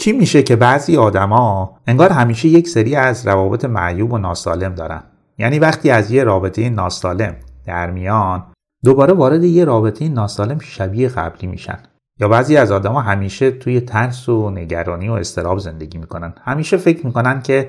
چی میشه که بعضی آدما انگار همیشه یک سری از روابط معیوب و ناسالم دارن؟ یعنی وقتی از یه رابطه ناسالم در میان دوباره وارد یه رابطه ناسالم شبیه قبلی میشن. یا بعضی از آدما همیشه توی ترس و نگرانی و استراب زندگی می‌کنن. همیشه فکر می‌کنن که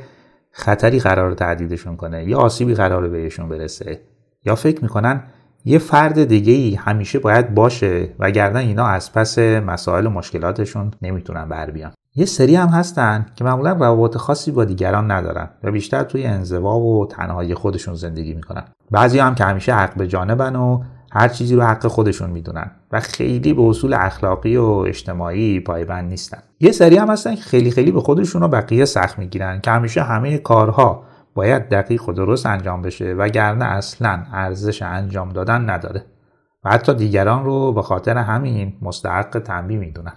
خطری قرار تهدیدشون کنه یا آسیبی قرار بهشون برسه. یا فکر می‌کنن یه فرد دیگه ای همیشه باید باشه وگرنه اینا از پس مسائل و مشکلاتشون نمی‌تونن بر بیان. یه سری هم هستن که معمولا روابط خاصی با دیگران ندارن و بیشتر توی انزوا و تنهایی خودشون زندگی می‌کنن. بعضی هم که همیشه حق به جانبن و هر چیزی رو حق خودشون می‌دونن و خیلی به اصول اخلاقی و اجتماعی پایبند نیستن. یه سری هم هستن که خیلی خیلی به خودشون و بقیه سخت می‌گیرن که همیشه همه کارها باید دقیق و درست انجام بشه وگرنه اصلا ارزش انجام دادن نداره و حتی دیگران رو به خاطر همین مستحق تنبیه می‌دونن.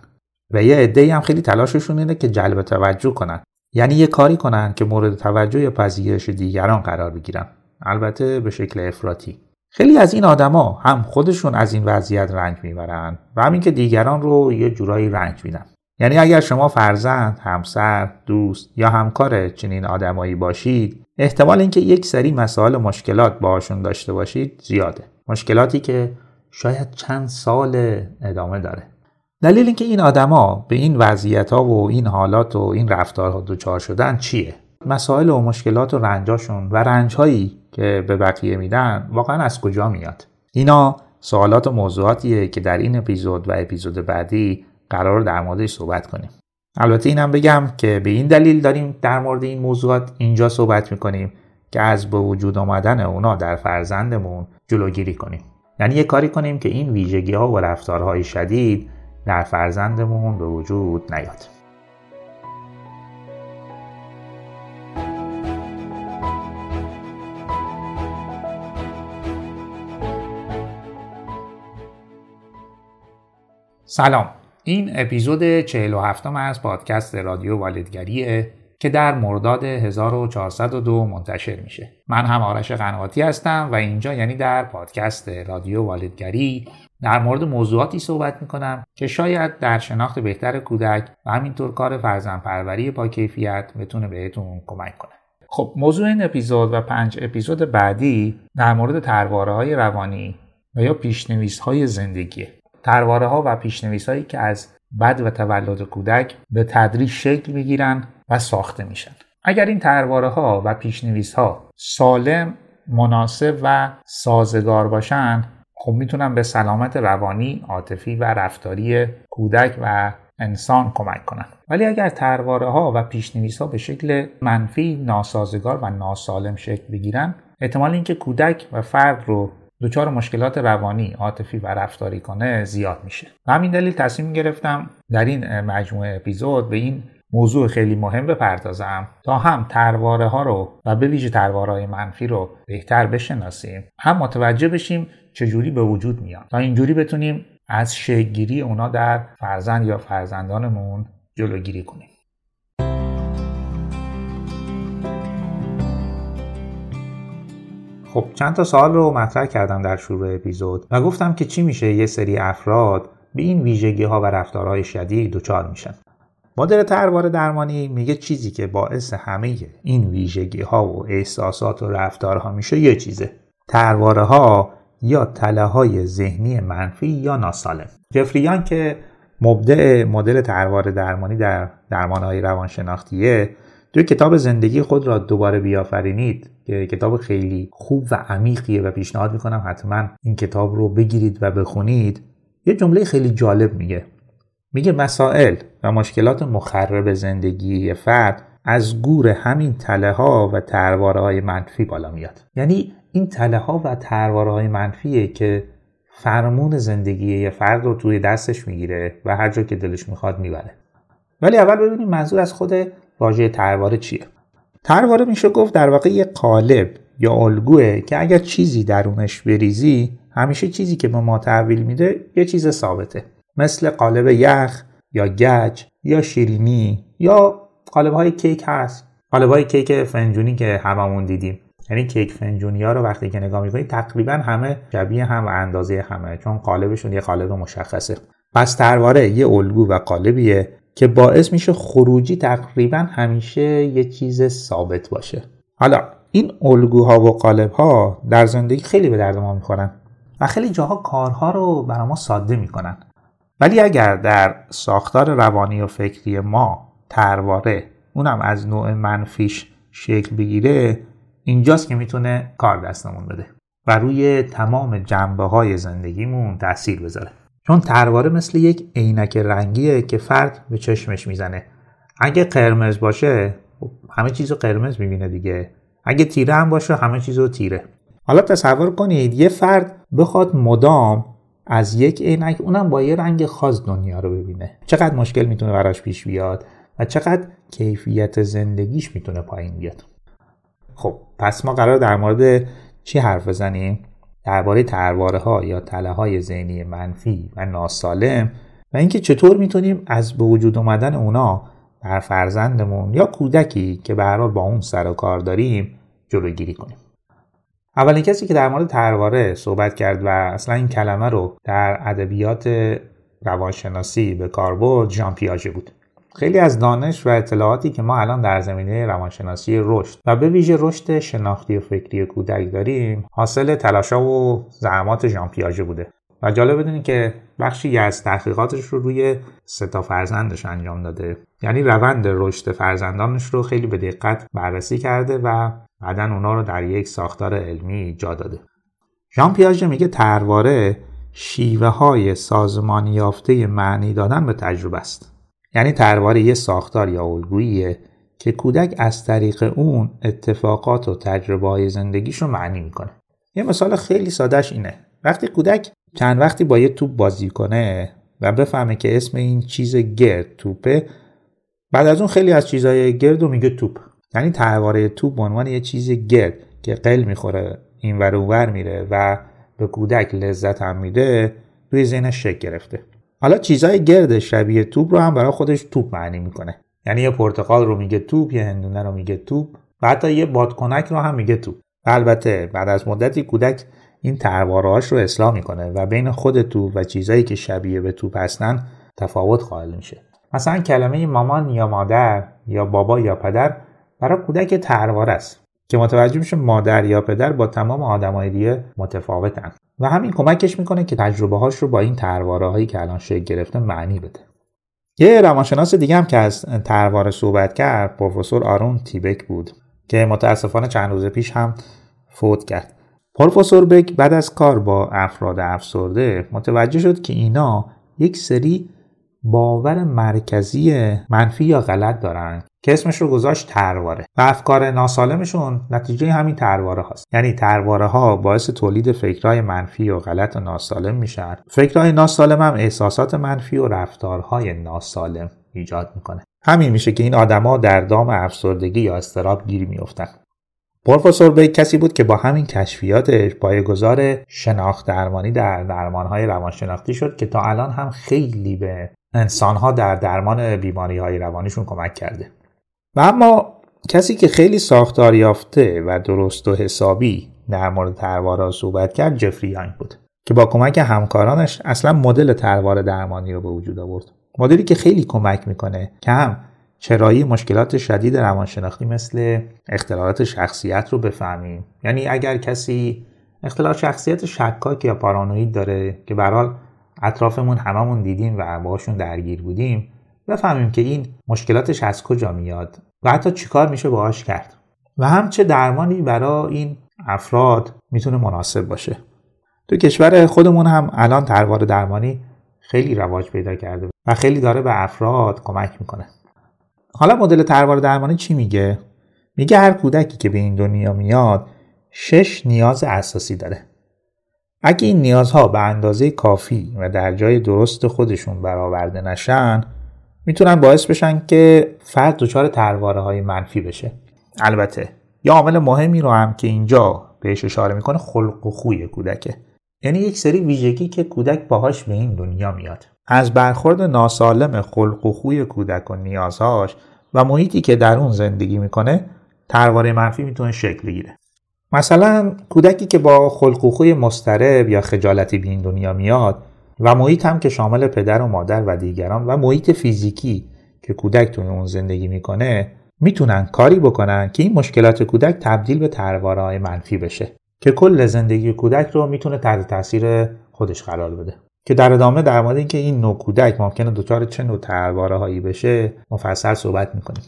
و یه عده هم خیلی تلاششون اینه که جلب توجه کنن. یعنی یه کاری کنن که مورد توجه یا پذیرش دیگران قرار بگیرن. البته به شکل افراطی. خیلی از این آدما هم خودشون از این وضعیت رنج می‌برن و همین که دیگران رو یه جورایی رنج میدن. یعنی اگر شما فرزند، همسر، دوست یا همکار چنین آدمایی باشید احتمال اینکه یک سری مسائل و مشکلات باشون داشته باشید زیاده. مشکلاتی که شاید چند سال ادامه داره. دلیل اینکه این آدما به این وضعیت ها و این حالات و این رفتارها دچار شدن چیه؟ مسائل و مشکلات و رنجاشون و رنجهایی که به بقیه میدن واقعا از کجا میاد؟ اینا سوالات و موضوعاتیه که در این اپیزود و اپیزود بعدی قرار در موردش صحبت کنیم. البته اینم بگم که به این دلیل داریم در مورد این موضوعات اینجا صحبت می‌کنیم که از به وجود آمدن اونا در فرزندمون جلوگیری کنیم. یعنی یه کاری کنیم که این ویژگی ها و رفتارهای شدید در فرزندمون به وجود نیاد. سلام. این اپیزود 47 از پادکست رادیو والدگریه که در مرداد 1402 منتشر میشه. من هم آرش قنواتی هستم و اینجا یعنی در پادکست رادیو والدگری در مورد موضوعاتی صحبت می‌کنم که شاید در شناخت بهتر کودک و همینطور کار فرزن پروری با کیفیت بتونه بهتون کمک کنه. خب موضوع این اپیزود و پنج اپیزود بعدی در مورد ترواره های روانی و یا پیشنویس های زندگیه. ترواره ها و پیشنویس هایی که از بد و تولد کودک به تدریج شکل می‌گیرن و ساخته میشن. اگر این ترواره ها و پیشنویس ها سالم مناسب و سازگار باشن خب می‌تونن به سلامت روانی، عاطفی و رفتاری کودک و انسان کمک کنن ولی اگر ترواره ها و پیشنویس ها به شکل منفی، ناسازگار و ناسالم شکل بگیرن احتمال اینکه کودک و فرد رو دچار مشکلات روانی، عاطفی و رفتاری کنه زیاد میشه. و همین دلیل تصمیم گرفتم در این مجموعه اپیزود به این موضوع خیلی مهم بپردازم تا هم ترواره ها رو و به ویژه ترواره های منفی رو بهتر بشناسیم هم متوجه بشیم چجوری به وجود میان تا اینجوری بتونیم از شگیری اونا در فرزند یا فرزندانمون جلوگیری کنیم. خب چند تا سوال رو مطرح کردم در شروع اپیزود و گفتم که چی میشه یه سری افراد به این ویژگی ها و رفتارهای شدید دچار میشن. مدل تروار درمانی میگه چیزی که باعث همه این ویژگی ها و احساسات و رفتارها میشه یه چیزه. ترواره ها یا تله ذهنی منفی یا ناسالم. جفریان که مبدع مدل تروار درمانی در درمان های روانشناختیه توی کتاب زندگی خود را دوباره بیافرینید که کتاب خیلی خوب و عمیقیه و پیشنهاد می‌کنم حتما این کتاب رو بگیرید و بخونید. یه جمله خیلی جالب میگه. میگه مسائل و مشکلات مخرب زندگی فرد از گور همین تله ها و ترواره های منفی بالا میاد. یعنی این تله ها و ترواره های منفیه که فرمون زندگی یه فرد رو توی دستش می‌گیره و هر جا که دلش می‌خواد می‌بره. ولی اول ببینیم منظور از خود واژه ترواره چیه. ترواره میشه گفت در واقع یه قالب یا الگوه که اگر چیزی درونش بریزی همیشه چیزی که به ما تحویل میده یه چیز ثابته. مثل قالب یخ یا گچ یا شیرینی یا قالب های کیک هست. قالب های کیک فنجونی که هممون دیدیم. یعنی کیک فنجونی ها رو وقتی که نگاه می‌کنید تقریبا همه شبیه هم و اندازه همه چون قالبشون یه قالب مشخصه. پس ترواره یه الگو و قالبیه که باعث میشه خروجی تقریبا همیشه یه چیز ثابت باشه. حالا این الگوها و قالبها در زندگی خیلی به درد ما می‌خورن و خیلی جاها کارها رو برای ما ساده می‌کنن. ولی اگر در ساختار روانی و فکری ما ترواره اونم از نوع منفیش شکل بگیره اینجاست که می‌تونه کار دستمون بده و روی تمام جنبه های زندگیمون تاثیر بذاره. چون ترواره مثل یک عینک رنگیه که فرد به چشمش می‌زنه. اگه قرمز باشه خب همه چیز رو قرمز می‌بینه دیگه. اگه تیره هم باشه همه چیز رو تیره. حالا تصور کنید یه فرد بخواد مدام از یک عینک اونم با یه رنگ خاص دنیا رو ببینه. چقدر مشکل می‌تونه براش پیش بیاد و چقدر کیفیت زندگیش می‌تونه پایین بیاد. خب پس ما قرار در مورد چی حرف بزنیم؟ درباره ترواره ها یا تله های ذهنی منفی و ناسالم و اینکه چطور می‌تونیم از به وجود اومدن اونا در فرزندمون یا کودکی که به با اون سر و کار داریم جلوگیری کنیم. اولین کسی که در مورد ترواره صحبت کرد و اصلا این کلمه رو در ادبیات روانشناسی به کار برد ژان پیاژه بود. خیلی از دانش و اطلاعاتی که ما الان در زمینه روانشناسی رشد و به ویژه رشد شناختی و فکری کودک داریم حاصل تلاشا و زحمات ژان پیاژه بوده. و جالب بدونید که بخشی از تحقیقاتش رو روی ستا فرزندش انجام داده. یعنی روند رشد فرزندانش رو خیلی به دقت بررسی کرده و بعدا اونا رو در یک ساختار علمی جا داده. ژان پیاژه میگه ترواره شیوه های سازمانی یافته معنی دادن به تجربه است. یعنی ترواره یه ساختار یا الگوییه که کودک از طریق اون اتفاقات و تجربه های زندگیش رو معنی می‌کنه. یه مثال خیلی سادهش اینه. وقتی کودک چند وقتی با یه توپ بازی کنه و بفهمه که اسم این چیز گرد توپه بعد از اون خیلی از چیزهای گرد رو میگه توپ. یعنی ترواره توپ به عنوان یه چیز گرد که قل می‌خوره این ور ور میره و به کودک لذت هم میده روی ذهنش شکل گرفته. حالا چیزای گرد شبیه توپ رو هم برای خودش توپ معنی می‌کنه. یعنی یه پرتقال رو میگه توپ یه هندونه رو میگه توپ و حتی یه بادکنک رو هم میگه توپ. البته بعد از مدتی کودک این تروارهاش رو اصلاح می‌کنه و بین خود توپ و چیزایی که شبیه به توپ هستن تفاوت قائل میشه. مثلا کلمه مامان یا مادر یا بابا یا پدر برای کودک تروار است. که متوجه میشه مادر یا پدر با تمام آدمای دیگه متفاوتن. و همین کمکش می‌کنه که تجربه هاش رو با این ترواره هایی که الان شکل گرفته معنی بده. یه روانشناس دیگه هم که از ترواره صحبت کرد پروفسور آرون تیبک بود که متاسفانه چند روز پیش هم فوت کرد. پروفسور بک بعد از کار با افراد افسرده متوجه شد که اینا یک سری باور مرکزی منفی یا غلط دارن. که اسمش رو گذاشت ترواره. و افکار ناسالمشون نتیجه همین ترواره هاست. یعنی ترواره ها باعث تولید فکرهای منفی و غلط و ناسالم میشن. فکرهای ناسالم هم احساسات منفی و رفتارهای ناسالم ایجاد می‌کنه. همین میشه که این آدما در دام افسردگی یا استراب گیر میفتن پروفسور بی کسی بود که با همین کشفیاتش پایه‌گذار شناخت درمانی در درمانهای روانشناختی شد که تا الان هم خیلی به انسانها در درمان بیماری های روانیشون کمک کرده. و اما کسی که خیلی ساختار یافته و درست و حسابی در مورد تروارا صحبت کرد جفری یانگ بود که با کمک همکارانش اصلا مدل تروار درمانی رو به وجود آورد. مدلی که خیلی کمک می‌کنه که هم چرایی مشکلات شدید روانشناختی مثل اختلالات شخصیت رو بفهمیم. یعنی اگر کسی اختلال شخصیت شکاک یا پارانوید داره که برحال اطرافمون هممون دیدیم و باشون درگیر بودیم بفهمیم که این مشکلاتش از کجا میاد و حتی چیکار میشه باهاش کرد. و هم چه درمانی برای این افراد می‌تونه مناسب باشه. تو کشور خودمون هم الان تروار درمانی خیلی رواج پیدا کرده و خیلی داره به افراد کمک می‌کنه. حالا مدل تروار درمانی چی میگه؟ میگه هر کودکی که به این دنیا میاد شش نیاز اساسی داره. اگه این نیازها به اندازه کافی و در جای درست خودشون برآورده نشن می‌تونن باعث بشن که فرد دچار ترواره های منفی بشه. البته یه عامل مهمی رو هم که اینجا بهش اشاره می‌کنه خلق و خوی کودکه. یعنی یک سری ویژگی که کودک باهاش به این دنیا میاد. از برخورد ناسالم خلق و خوی کودک و نیازهاش و محیطی که در اون زندگی می‌کنه ترواره منفی می‌تونه شکل بگیره. مثلا کودکی که با خلق و خوی مسترب یا خجالتی به این دنیا میاد و محیط هم که شامل پدر و مادر و دیگران و محیط فیزیکی که کودک توی اون زندگی می‌کنه می‌تونن کاری بکنن که این مشکلات کودک تبدیل به های منفی بشه. که کل زندگی کودک رو می‌تونه تحت تاثیر خودش قرار بده. که در ادامه در مورد اینکه این نوع کودک ممکنه دچار چه نوع ترواره هایی بشه مفصل صحبت می‌کنیم.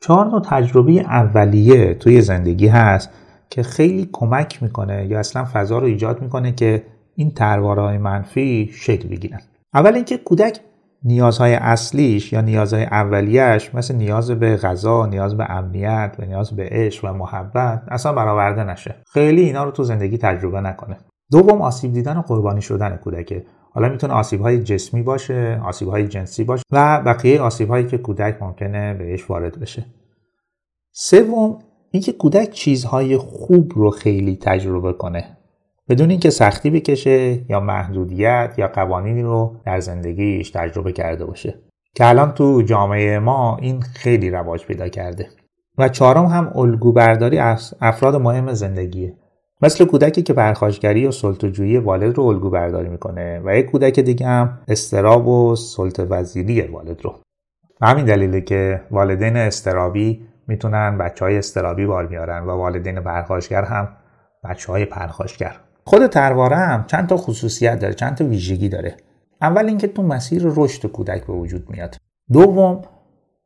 چهار نوع تجربه اولیه توی زندگی هست که خیلی کمک می‌کنه یا اصلا فضا رو ایجاد می‌کنه که این ترواره های منفی شکل بگیرن اول اینکه کودک نیازهای اصلیش یا نیازهای اولیش مثل نیاز به غذا، نیاز به امنیت و نیاز به عشق و محبت اصلا برآورده نشه. خیلی اینا رو تو زندگی تجربه نکنه. دوم آسیب دیدن و قربانی شدن کودکه. حالا می‌تونه آسیب های جسمی باشه، آسیب های جنسی باشه و بقیه آسیب هایی که کودک ممکنه بهش وارد بشه. سوم اینکه کودک چیزهای خوب رو خیلی تجربه کنه بدون اینکه سختی بکشه یا محدودیت یا قوانینی رو در زندگیش تجربه کرده باشه. که الان تو جامعه ما این خیلی رواج پیدا کرده. و چهارم هم الگو برداری افراد مهم زندگیه. مثل کودکی که پرخاشگری و سلطه‌جویی والد رو الگو برداری می‌کنه و یک کودک دیگه هم استراب و سلطه وزیری والد رو. و همین دلیله که والدین استرابی می‌تونن بچه های استرابی بار میارن و والدین پرخاشگر هم بچه های پرخاشگر. خود ترواره هم چند تا خصوصیت داره چند تا ویژگی داره. اول اینکه تو مسیر رشد کودک به وجود میاد. دوم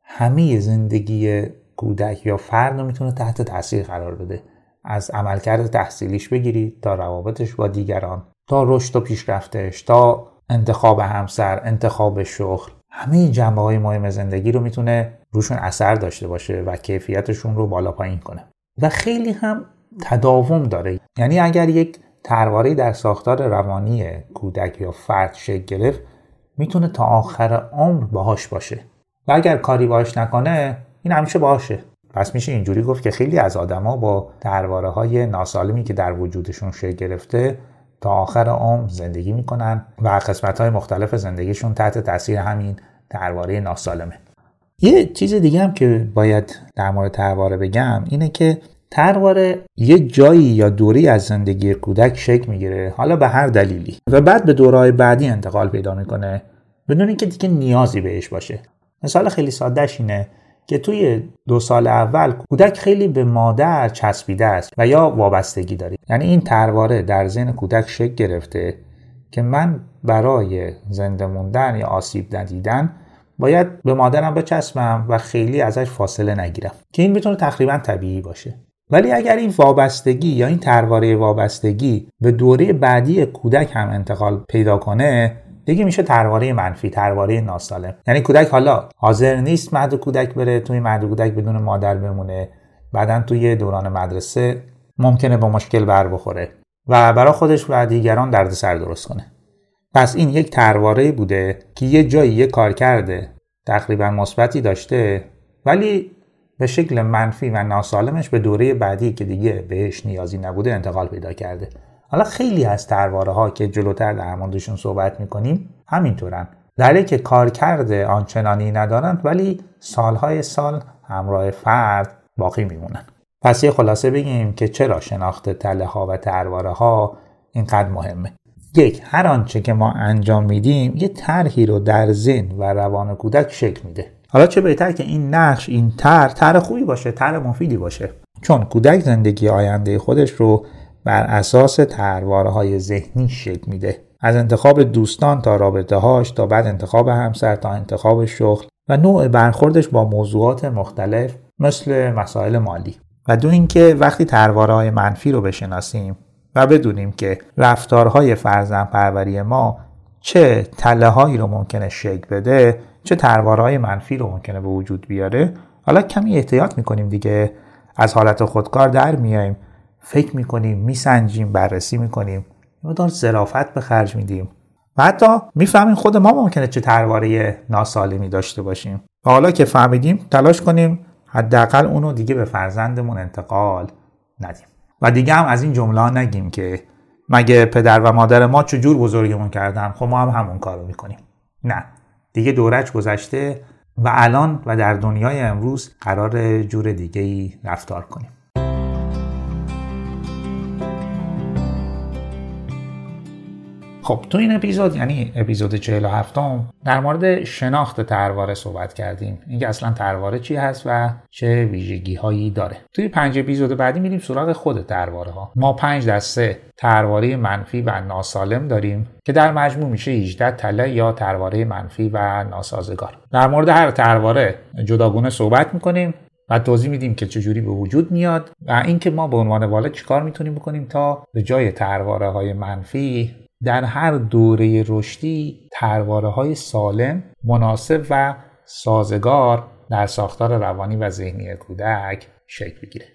همه زندگی کودک یا فرد رو می‌تونه تحت تاثیر قرار بده. از عملکرد تحصیلیش بگیرید تا روابطش با دیگران تا رشد و پیشرفتش تا انتخاب همسر انتخاب شغل. همه جنبه های مهم زندگی رو می‌تونه روشون اثر داشته باشه و کیفیتشون رو بالا پایین کنه. و خیلی هم تداوم داره. یعنی اگر یک ترواره در ساختار روانی کودک یا فرد شکل گرفت می‌تونه تا آخر عمر باهاش باشه. و اگر کاری باهاش نکنه این همیشه باشه پس میشه اینجوری گفت که خیلی از آدما با ترواره های ناسالمی که در وجودشون شکل گرفته تا آخر عمر زندگی می‌کنن و قسمت های مختلف زندگیشون تحت تاثیر همین ترواره ناسالمه. یه چیز دیگه هم که باید در مورد ترواره بگم اینه که ترواره یه جایی یا دوری از زندگی کودک شکل می‌گیره. حالا به هر دلیلی. و بعد به دورهای بعدی انتقال پیدا می‌کنه. بدون اینکه دیگه نیازی بهش باشه. مثال خیلی سادهش اینه که توی دو سال اول کودک خیلی به مادر چسبیده است و یا وابستگی داری یعنی این ترواره در ذهن کودک شکل گرفته که من برای زنده موندن یا آسیب ندیدن باید به مادرم بچسبم و خیلی ازش فاصله نگیرم. که این می‌تونه تقریبا طبیعی باشه. ولی اگر این وابستگی یا این ترواره وابستگی به دوره بعدی کودک هم انتقال پیدا کنه دیگه میشه ترواره منفی ترواره ناسالم. یعنی کودک حالا حاضر نیست مهد کودک بره توی مهد کودک بدون مادر بمونه. بعدا توی دوران مدرسه ممکنه با مشکل بر بخوره و برای خودش و دیگران دردسر درست کنه. پس این یک ترواره بوده که یه جایی یه کار کرده تقریبا مثبتی داشته ولی به شکل منفی و ناسالمش به دوره بعدی که دیگه بهش نیازی نبوده انتقال پیدا کرده. حالا خیلی از ترواره ها که جلوتر در موردشون صحبت می‌کنیم همینطورن. در که کار کرده آنچنانی ندارند ولی سالهای سال همراه فرد باقی میمونن. پس یه خلاصه بگیم که چرا شناخت تله ها و ترواره ها اینقدر مهمه. یک هر آنچه که ما انجام میدیم یه طرحی رو در ذهن و روان کودک شکل میده. حالا چه بهتر که این نقش این تر تر خوبی باشه تر مفیدی باشه. چون کودک زندگی آینده خودش رو بر اساس ترواره ذهنی شکل میده. از انتخاب دوستان تا رابطه هاش تا بعد انتخاب همسر تا انتخاب شغل و نوع برخوردش با موضوعات مختلف مثل مسائل مالی. و دو اینکه وقتی ترواره های منفی رو بشناسیم و بدونیم که رفتارهای فرزن پروری ما چه تله هایی رو ممکنه شکل بده چه تروارهای منفی رو ممکنه به وجود بیاره. حالا کمی احتیاط می‌کنیم دیگه. از حالت خودکار در میایم. فکر می‌کنیم میسنجیم بررسی می‌کنیم. مقدار ظرافت به خرج میدیم. و حتی می‌فهمیم خود ما ممکنه چه ترواره ناسالمی داشته باشیم. و حالا که فهمیدیم تلاش کنیم حداقل اونو دیگه به فرزندمون انتقال ندیم. و دیگه هم از این جمله نگیم که مگه پدر و مادر ما چجور بزرگمون کردن؟ خب ما هم همون کارو می‌کنیم. نه. دیگه دورج گذشته و الان و در دنیای امروز قرار جور دیگه ای رفتار کنیم. خب تو این اپیزود یعنی اپیزود 47 در مورد شناخت ترواره صحبت کردیم. اینکه اصلا ترواره چی هست و چه ویژگی هایی داره. توی پنج اپیزود بعدی میریم سراغ خود ترواره ها ما پنج دسته ترواره منفی و ناسالم داریم که در مجموع میشه 18 تله یا ترواره منفی و ناسازگار. در مورد هر ترواره جداگونه صحبت می‌کنیم و توضیح میدیم که چجوری به وجود میاد و اینکه ما به عنوان والد چیکار می‌تونیم بکنیم تا به جای ترواره های منفی در هر دوره رشدی ترواره های سالم مناسب و سازگار در ساختار روانی و ذهنی کودک شکل بگیره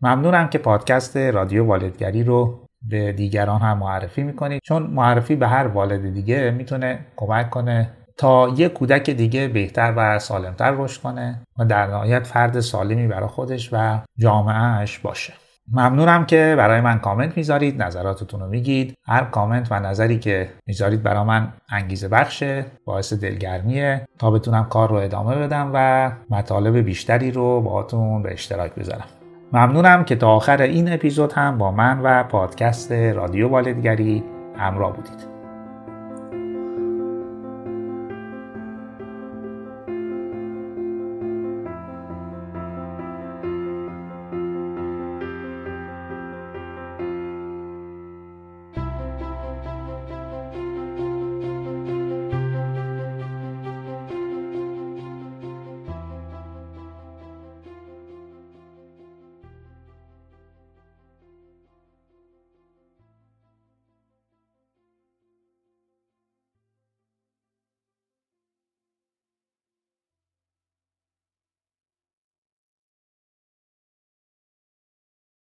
ممنونم که پادکست رادیو والدگری رو به دیگران هم معرفی می‌کنید. چون معرفی به هر والد دیگه می‌تونه کمک کنه تا یک کودک دیگه بهتر و سالمتر رشد کنه و در نهایت فرد سالمی برای خودش و جامعهش باشه. ممنونم که برای من کامنت می‌ذارید نظراتتون رو میگید. هر کامنت و نظری که می‌ذارید برای من انگیزه بخشه باعث دلگرمیه. تا بتونم کار رو ادامه بدم و مطالب بیشتری رو باهاتون به اشتراک بذارم. ممنونم که تا آخر این اپیزود هم با من و پادکست رادیو والدگری همراه بودید.